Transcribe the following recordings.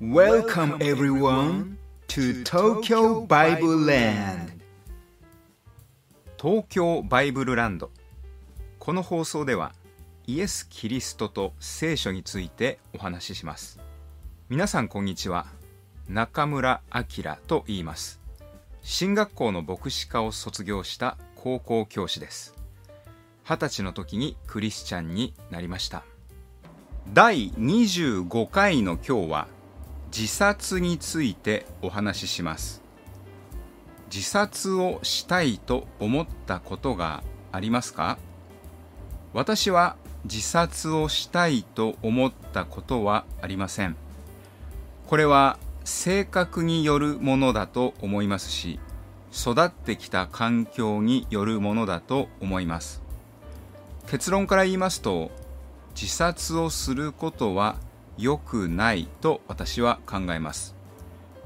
Welcome everyone to Tokyo Bible Land. 東京バイブルランド。この放送ではイエス・キリストと聖書についてお話しします。皆さんこんにちは。中村明と言います。進学校の牧師科を卒業した高校教師です。二十歳の時にクリスチャンになりました。第25回の今日は自殺についてお話しします。自殺をしたいと思ったことがありますか？私は自殺をしたいと思ったことはありません。これは性格によるものだと思いますし育ってきた環境によるものだと思います。結論から言いますと自殺をすることは良くないと私は考えます。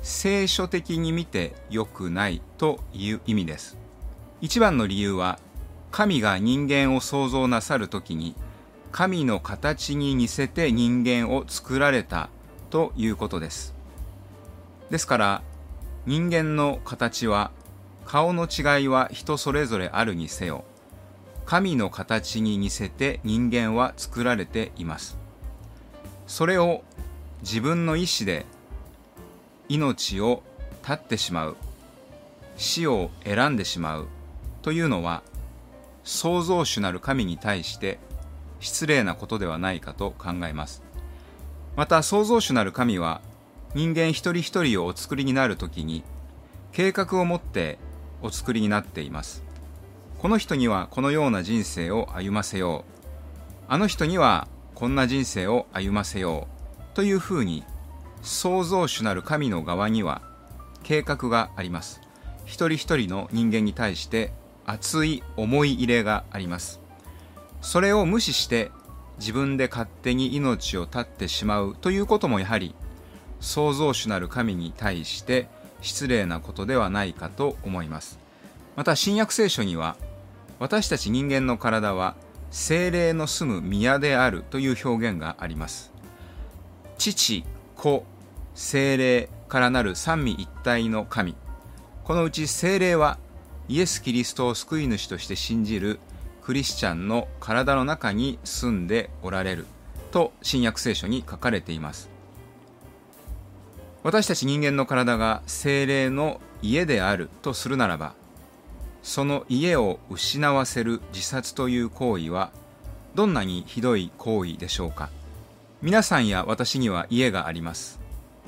聖書的に見て良くないという意味です。一番の理由は神が人間を創造なさるときに神の形に似せて人間を作られたということです。ですから人間の形は顔の違いは人それぞれあるにせよ神の形に似せて人間は作られています。それを自分の意志で命を絶ってしまう死を選んでしまうというのは創造主なる神に対して失礼なことではないかと考えます。また創造主なる神は人間一人一人をお作りになるときに計画を持ってお作りになっています。この人にはこのような人生を歩ませよう。あの人にはこんな人生を歩ませようというふうに創造主なる神の側には計画があります。一人一人の人間に対して熱い思い入れがあります。それを無視して自分で勝手に命を絶ってしまうということもやはり創造主なる神に対して失礼なことではないかと思います。また新約聖書には私たち人間の体は精霊の住む宮であるという表現があります。父子精霊からなる三位一体の神。このうち精霊はイエス・キリストを救い主として信じるクリスチャンの体の中に住んでおられると新約聖書に書かれています。私たち人間の体が精霊の家であるとするならばその家を失わせる自殺という行為はどんなにひどい行為でしょうか。皆さんや私には家があります。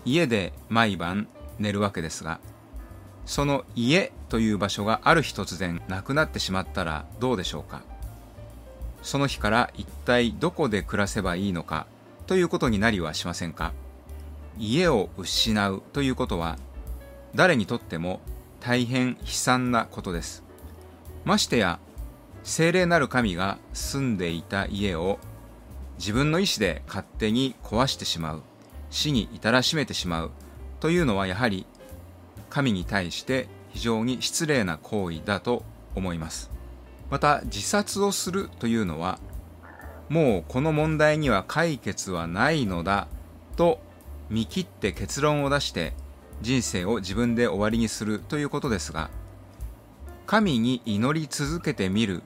家で毎晩寝るわけですがその家という場所がある日突然なくなってしまったらどうでしょうか。その日から一体どこで暮らせばいいのかということになりはしませんか。家を失うということは誰にとっても大変悲惨なことです。ましてや精霊なる神が住んでいた家を自分の意思で勝手に壊してしまう死に至らしめてしまうというのはやはり神に対して非常に失礼な行為だと思います。また自殺をするというのはもうこの問題には解決はないのだと見切って結論を出して人生を自分で終わりにするということですが神に祈り続けてみる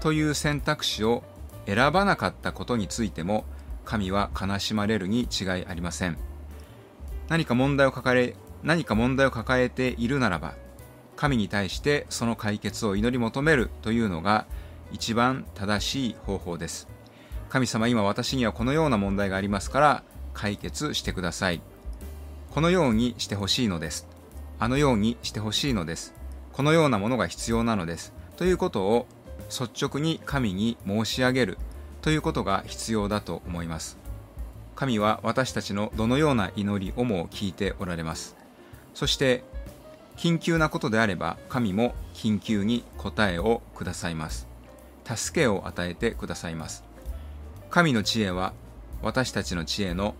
という選択肢を選ばなかったことについても神は悲しまれるに違いありません。何か問題を抱え何か問題を抱えているならば神に対してその解決を祈り求めるというのが一番正しい方法です。神様今私にはこのような問題がありますから解決してください。このようにしてほしいのです。あのようにしてほしいのです。このようなものが必要なのです。ということを率直に神に申し上げる。ということが必要だと思います。神は私たちのどのような祈りをも聞いておられます。そして緊急なことであれば神も緊急に答えをくださいます。助けを与えてくださいます。神の知恵は私たちの知恵の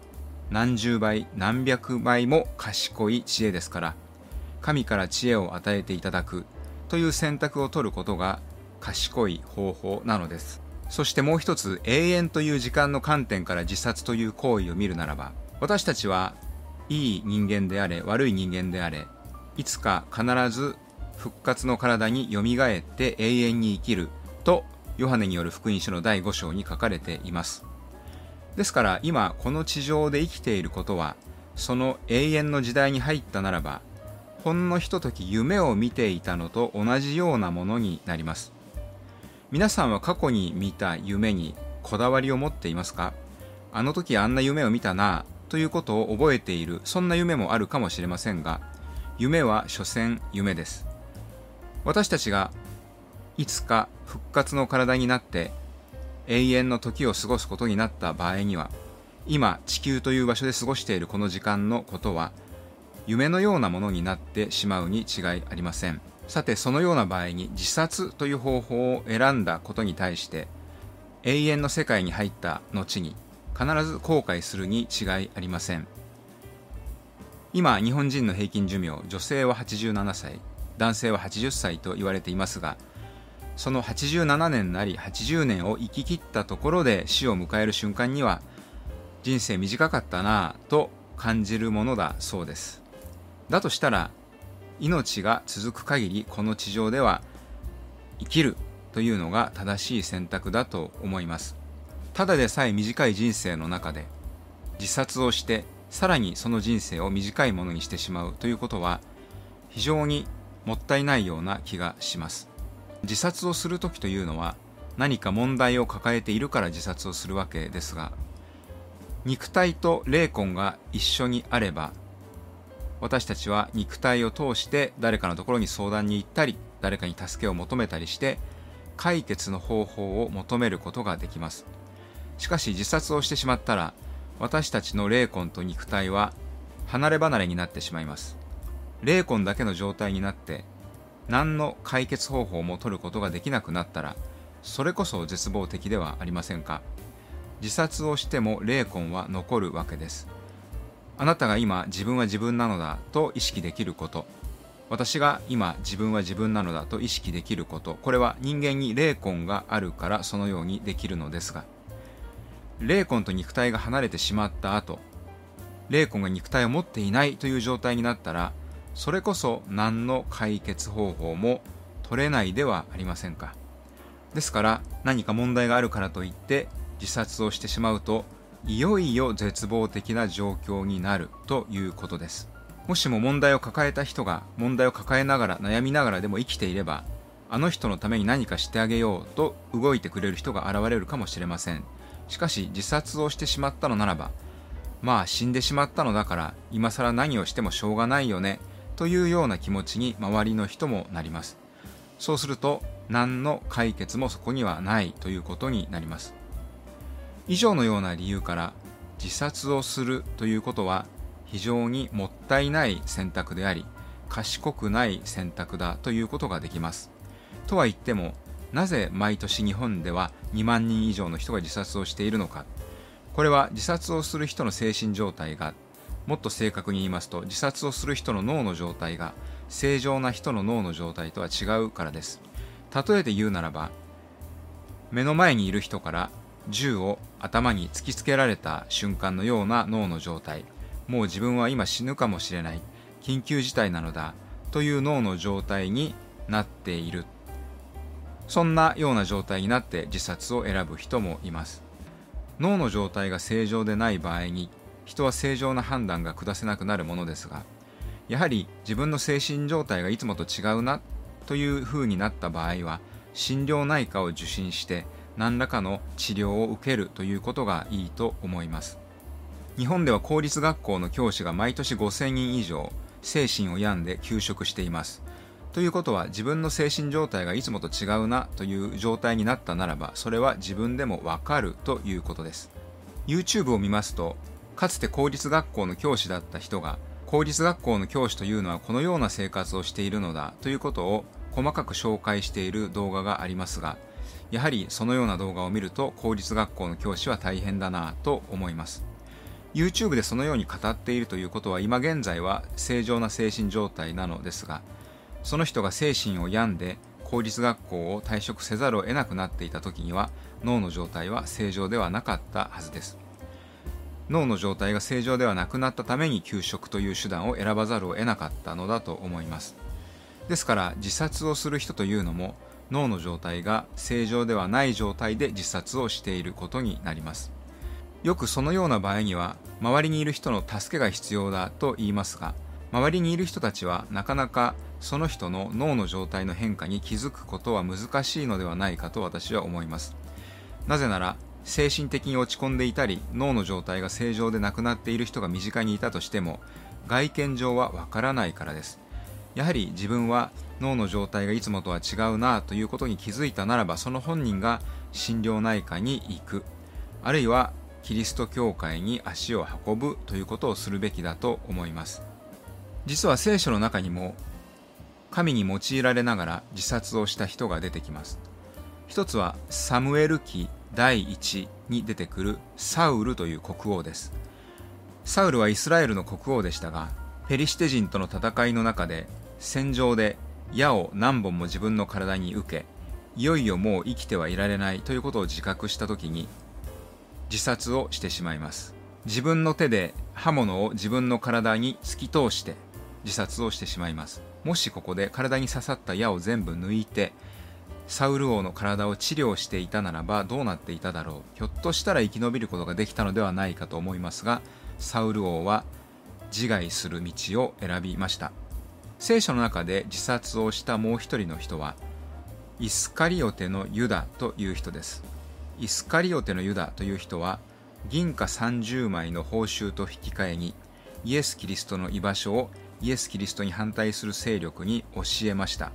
何十倍何百倍も賢い知恵ですから神から知恵を与えていただくという選択を取ることが賢い方法なのです。そしてもう一つ永遠という時間の観点から自殺という行為を見るならば私たちはいい人間であれ悪い人間であれいつか必ず復活の体によみがえって永遠に生きるとヨハネによる福音書の第5章に書かれています。ですから今この地上で生きていることはその永遠の時代に入ったならばほんのひととき夢を見ていたのと同じようなものになります。皆さんは過去に見た夢にこだわりを持っていますか？あの時あんな夢を見たなということを覚えているそんな夢もあるかもしれませんが夢は所詮夢です。私たちがいつか復活の体になって永遠の時を過ごすことになった場合には今地球という場所で過ごしているこの時間のことは夢のようなものになってしまうに違いありません。さてそのような場合に自殺という方法を選んだことに対して永遠の世界に入った後に必ず後悔するに違いありません。今日本人の平均寿命女性は87歳男性は80歳と言われていますがその87年なり80年を生き切ったところで死を迎える瞬間には人生短かったなぁと感じるものだそうです。だとしたら命が続く限りこの地上では生きるというのが正しい選択だと思います。ただでさえ短い人生の中で自殺をしてさらにその人生を短いものにしてしまうということは非常にもったいないような気がします。自殺をする時というのは何か問題を抱えているから自殺をするわけですが肉体と霊魂が一緒にあれば私たちは肉体を通して誰かのところに相談に行ったり誰かに助けを求めたりして解決の方法を求めることができます。しかし自殺をしてしまったら私たちの霊魂と肉体は離れ離れになってしまいます。霊魂だけの状態になって何の解決方法も取ることができなくなったらそれこそ絶望的ではありませんか。自殺をしても霊魂は残るわけです。あなたが今自分は自分なのだと意識できること。私が今自分は自分なのだと意識できること。これは人間に霊魂があるからそのようにできるのですが。霊魂と肉体が離れてしまった後霊魂が肉体を持っていないという状態になったらそれこそ何の解決方法も取れないではありませんか。ですから何か問題があるからといって自殺をしてしまうといよいよ絶望的な状況になるということです。もしも問題を抱えた人が問題を抱えながら悩みながらでも生きていればあの人のために何かしてあげようと動いてくれる人が現れるかもしれません。しかし自殺をしてしまったのならばまあ死んでしまったのだから今更何をしてもしょうがないよねというような気持ちに周りの人もなります。そうすると何の解決もそこにはないということになります。以上のような理由から自殺をするということは非常にもったいない選択であり賢くない選択だということができます。とは言ってもなぜ毎年日本では2万人以上の人が自殺をしているのか。これは自殺をする人の精神状態がもっと正確に言いますと自殺をする人の脳の状態が正常な人の脳の状態とは違うからです。例えて言うならば目の前にいる人から銃を頭に突きつけられた瞬間のような脳の状態。もう自分は今死ぬかもしれない。緊急事態なのだ。という脳の状態になっている。そんなような状態になって自殺を選ぶ人もいます。脳の状態が正常でない場合に人は正常な判断が下せなくなるものですがやはり自分の精神状態がいつもと違うなという風になった場合は心療内科を受診して何らかの治療を受けるということがいいと思います。日本では公立学校の教師が毎年5000人以上精神を病んで休職しています。ということは自分の精神状態がいつもと違うなという状態になったならばそれは自分でもわかるということです。YouTube を見ますとかつて公立学校の教師だった人が公立学校の教師というのはこのような生活をしているのだということを細かく紹介している動画がありますがやはりそのような動画を見ると公立学校の教師は大変だなと思います。YouTube でそのように語っているということは今現在は正常な精神状態なのですがその人が精神を病んで公立学校を退職せざるを得なくなっていた時には脳の状態は正常ではなかったはずです。脳の状態が正常ではなくなったために休職という手段を選ばざるを得なかったのだと思います。ですから自殺をする人というのも脳の状態が正常ではない状態で自殺をしていることになります。よくそのような場合には周りにいる人の助けが必要だと言いますが周りにいる人たちはなかなかその人の脳の状態の変化に気づくことは難しいのではないかと私は思います。なぜなら精神的に落ち込んでいたり脳の状態が正常でなくなっている人が身近にいたとしても外見上はわからないからです。やはり自分は脳の状態がいつもとは違うなということに気づいたならばその本人が心療内科に行く。あるいはキリスト教会に足を運ぶということをするべきだと思います。実は聖書の中にも神に用いられながら自殺をした人が出てきます。一つはサムエル記第1に出てくるサウルという国王です。サウルはイスラエルの国王でしたがペリシテ人との戦いの中で戦場で矢を何本も自分の体に受けいよいよもう生きてはいられないということを自覚した時に自殺をしてしまいます。自分の手で刃物を自分の体に突き通して自殺をしてしまいます。もしここで体に刺さった矢を全部抜いてサウル王の体を治療していたならばどうなっていただろう。ひょっとしたら生き延びることができたのではないかと思いますがサウル王は自害する道を選びました。聖書の中で自殺をしたもう一人の人はイスカリオテのユダという人です。イスカリオテのユダという人は銀貨30枚の報酬と引き換えにイエス・キリストの居場所をイエス・キリストに反対する勢力に教えました。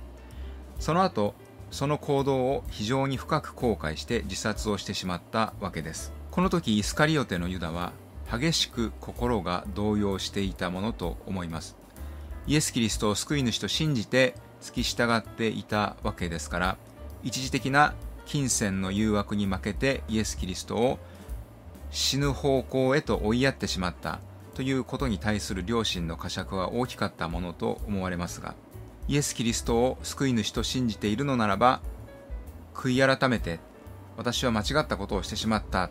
その後その行動を非常に深く後悔して自殺をしてしまったわけです。この時イスカリオテのユダは激しく心が動揺していたものと思います。イエス・キリストを救い主と信じて付き従っていたわけですから一時的な金銭の誘惑に負けてイエス・キリストを死ぬ方向へと追いやってしまったということに対する良心の呵責は大きかったものと思われますがイエス・キリストを救い主と信じているのならば悔い改めて私は間違ったことをしてしまった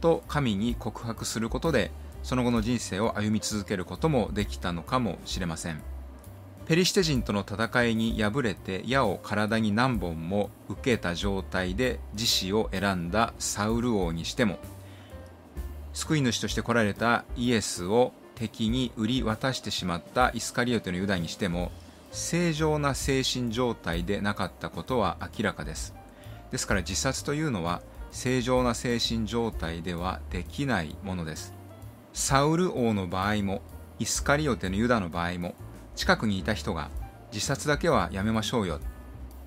と神に告白することでその後の人生を歩み続けることもできたのかもしれません。ペリシテ人との戦いに敗れて矢を体に何本も受けた状態で自死を選んだサウル王にしても救い主として来られたイエスを敵に売り渡してしまったイスカリオテのユダにしても正常な精神状態でなかったことは明らかです。ですから自殺というのは正常な精神状態ではできないものです。サウル王の場合もイスカリオテのユダの場合も近くにいた人が自殺だけはやめましょうよ。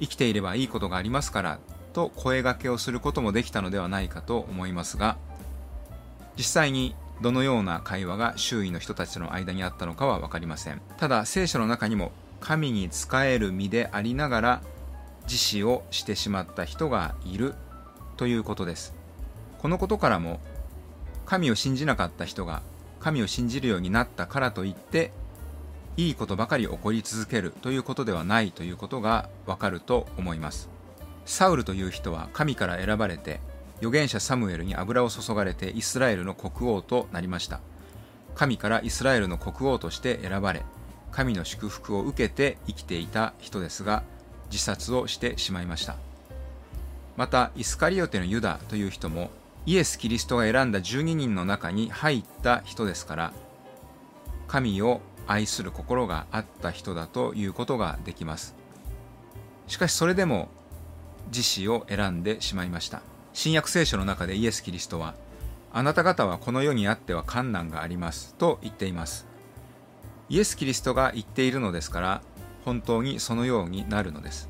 生きていればいいことがありますからと声がけをすることもできたのではないかと思いますが実際にどのような会話が周囲の人たちの間にあったのかは分かりません。ただ聖書の中にも神に仕える身でありながら自死をしてしまった人がいるということです。このことからも神を信じなかった人が神を信じるようになったからといっていいことばかり起こり続けるということではないということがわかると思います。サウルという人は神から選ばれて預言者サムエルに油を注がれてイスラエルの国王となりました。神からイスラエルの国王として選ばれ神の祝福を受けて生きていた人ですが自殺をしてしまいました。またイスカリオテのユダという人もイエス・キリストが選んだ12人の中に入った人ですから神を愛する心があった人だということができます。しかしそれでも自死を選んでしまいました。新約聖書の中でイエス・キリストはあなた方はこの世にあっては困難がありますと言っています。イエス・キリストが言っているのですから本当にそのようになるのです。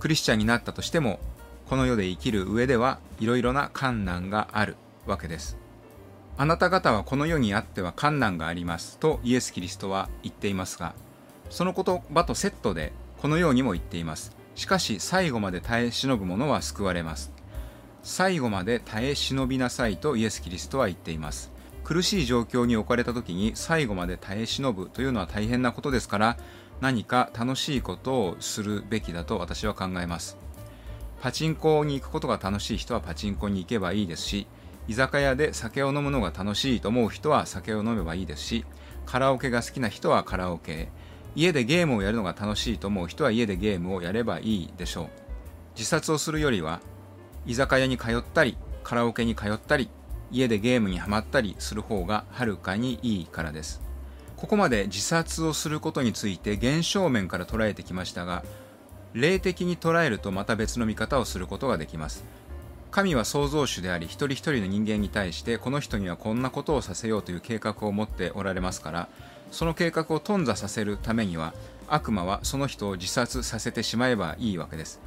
クリスチャンになったとしてもこの世で生きる上ではいろいろな困難があるわけです。あなた方はこの世にあっては困難がありますとイエス・キリストは言っていますがその言葉とセットでこのようにも言っています。しかし最後まで耐え忍ぶ者は救われます。最後まで耐え忍びなさいとイエス・キリストは言っています。苦しい状況に置かれた時に最後まで耐え忍ぶというのは大変なことですから何か楽しいことをするべきだと私は考えます。パチンコに行くことが楽しい人はパチンコに行けばいいですし居酒屋で酒を飲むのが楽しいと思う人は酒を飲めばいいですしカラオケが好きな人はカラオケ。へ家でゲームをやるのが楽しいと思う人は家でゲームをやればいいでしょう。自殺をするよりは居酒屋に通ったりカラオケに通ったり家でゲームにはまったりする方がはるかにいいからです。ここまで自殺をすることについて現象面から捉えてきましたが霊的に捉えるとまた別の見方をすることができます。神は創造主であり一人一人の人間に対してこの人にはこんなことをさせようという計画を持っておられますからその計画を頓挫させるためには悪魔はその人を自殺させてしまえばいいわけです。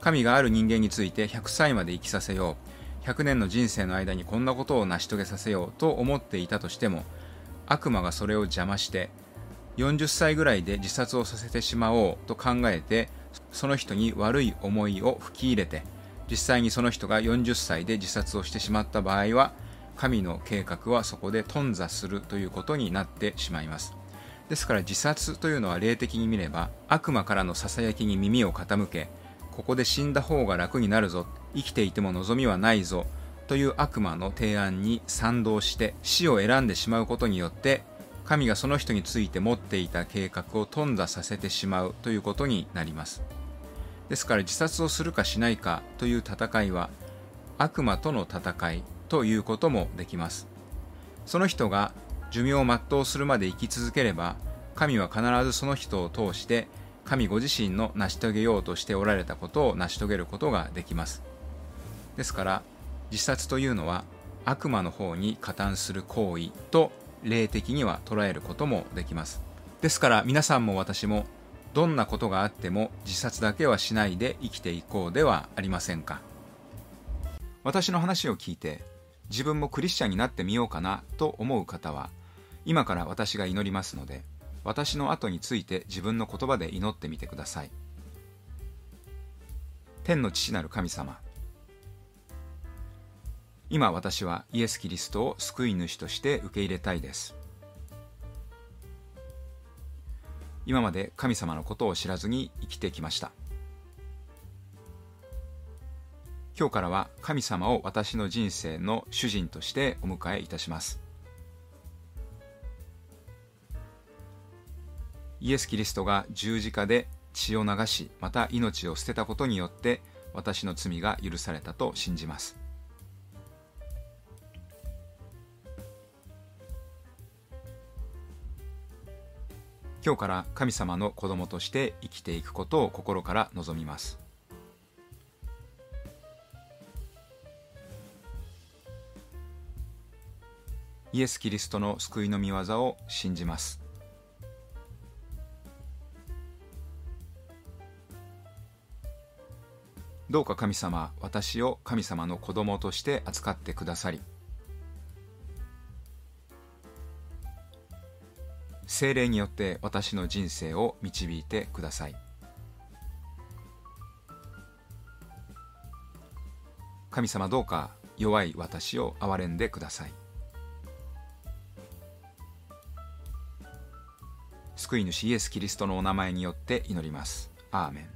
神がある人間について100歳まで生きさせよう。100年の人生の間にこんなことを成し遂げさせようと思っていたとしても悪魔がそれを邪魔して40歳ぐらいで自殺をさせてしまおうと考えてその人に悪い思いを吹き入れて実際にその人が40歳で自殺をしてしまった場合は神の計画はそこで頓挫するということになってしまいます。ですから自殺というのは霊的に見れば悪魔からのささやきに耳を傾けここで死んだ方が楽になるぞ生きていても望みはないぞという悪魔の提案に賛同して死を選んでしまうことによって神がその人について持っていた計画を頓挫させてしまうということになります。ですから自殺をするかしないかという戦いは悪魔との戦いということもできます。その人が寿命を全うするまで生き続ければ神は必ずその人を通して神ご自身の成し遂げようとしておられたことを成し遂げることができます。ですから自殺というのは悪魔の方に加担する行為と霊的には捉えることもできます。ですから皆さんも私もどんなことがあっても自殺だけはしないで生きていこうではありませんか？私の話を聞いて自分もクリスチャンになってみようかなと思う方は今から私が祈りますので私の後について自分の言葉で祈ってみてください。天の父なる神様今私はイエス・キリストを救い主として受け入れたいです。今まで神様のことを知らずに生きてきました。今日からは神様を私の人生の主人としてお迎えいたします。イエス・キリストが十字架で血を流しまた命を捨てたことによって私の罪が許されたと信じます。今日から神様の子供として生きていくことを心から望みます。イエス・キリストの救いの御業を信じます。どうか神様私を神様の子供として扱ってくださり精霊によって私の人生を導いてください。神様どうか弱い私を憐れんでください。救い主イエス・キリストのお名前によって祈ります。アーメン。